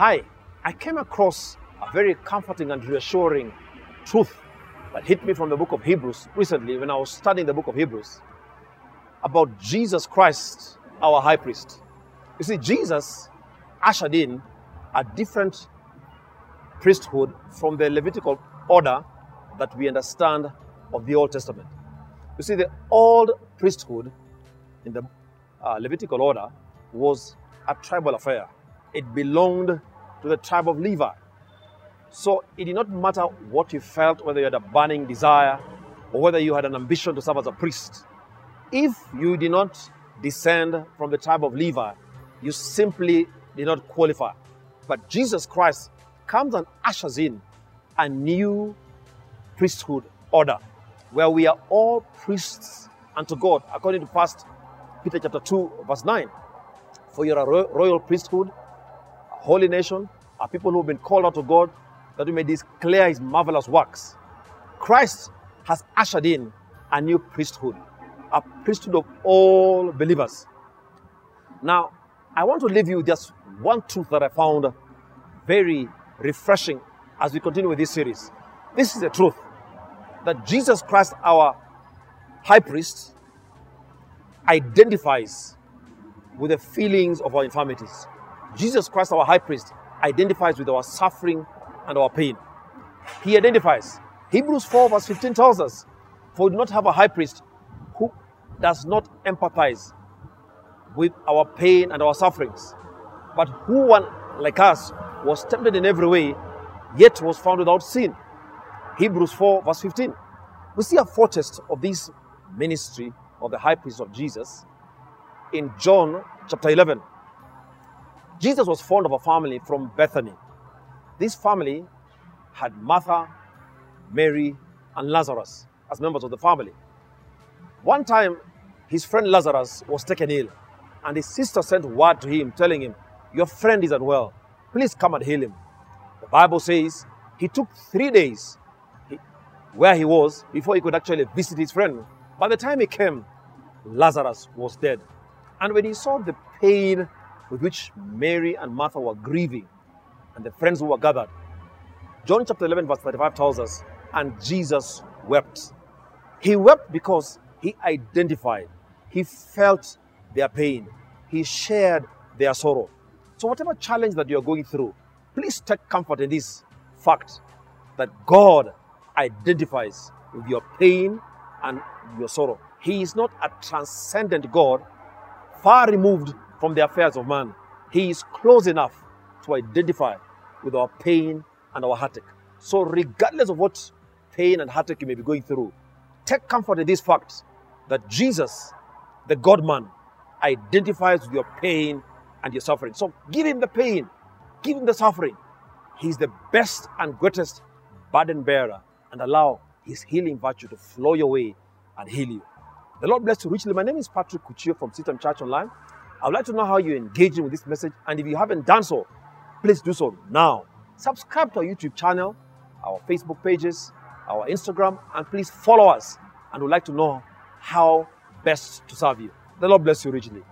Hi, I came across a very comforting and reassuring truth that hit me from the book of Hebrews recently when I was studying the book of Hebrews about Jesus Christ, our high priest. You see, Jesus ushered in a different priesthood from the Levitical order that we understand of the Old Testament. You see, the old priesthood in the uh, Levitical order was a tribal affair. It belonged to the tribe of Levi. So it did not matter what you felt, whether you had a burning desire or whether you had an ambition to serve as a priest. If you did not descend from the tribe of Levi, you simply did not qualify. But Jesus Christ comes and ushers in a new priesthood order where we are all priests unto God, according to First Peter chapter 2, verse 9. For you're a royal priesthood, holy nation, a people who've been called out to God, that we may declare his marvelous works. Christ has ushered in a new priesthood, a priesthood of all believers. Now, I want to leave you with just one truth that I found very refreshing as we continue with this series. This is the truth that Jesus Christ, our high priest, identifies with the feelings of our infirmities. Jesus Christ, our high priest, identifies with our suffering and our pain. He identifies. Hebrews 4, verse 15 tells us, For we do not have a high priest who does not empathize with our pain and our sufferings, but who one like us was tempted in every way, yet was found without sin. Hebrews 4, verse 15. We see a foretaste of this ministry of the high priest of Jesus in John chapter 11. Jesus was fond of a family from Bethany. This family had Martha, Mary, and Lazarus as members of the family. One time, his friend Lazarus was taken ill, and his sister sent word to him telling him, Your friend is unwell. Please come and heal him. The Bible says he took three days where he was before he could actually visit his friend. By the time he came, Lazarus was dead. And when he saw the pain with which Mary and Martha were grieving and the friends who were gathered, John chapter 11, verse 35 tells us, and Jesus wept. He wept because he identified, he felt their pain, he shared their sorrow. So, whatever challenge that you're going through, please take comfort in this fact that God identifies with your pain and your sorrow. He is not a transcendent God, far removed from the affairs of man. He is close enough to identify with our pain and our heartache. So, regardless of what pain and heartache you may be going through, take comfort in this fact that Jesus, the God man, identifies with your pain and your suffering. So, give him the pain, give him the suffering. He's the best and greatest burden bearer and allow His healing virtue to flow your way and heal you. The Lord bless you richly. My name is Patrick Kuchio from CITAM Church Online. I would like to know how you're engaging with this message, and if you haven't done so, please do so now. Subscribe to our YouTube channel, our Facebook pages, our Instagram, and please follow us. And we'd like to know how best to serve you. The Lord bless you richly.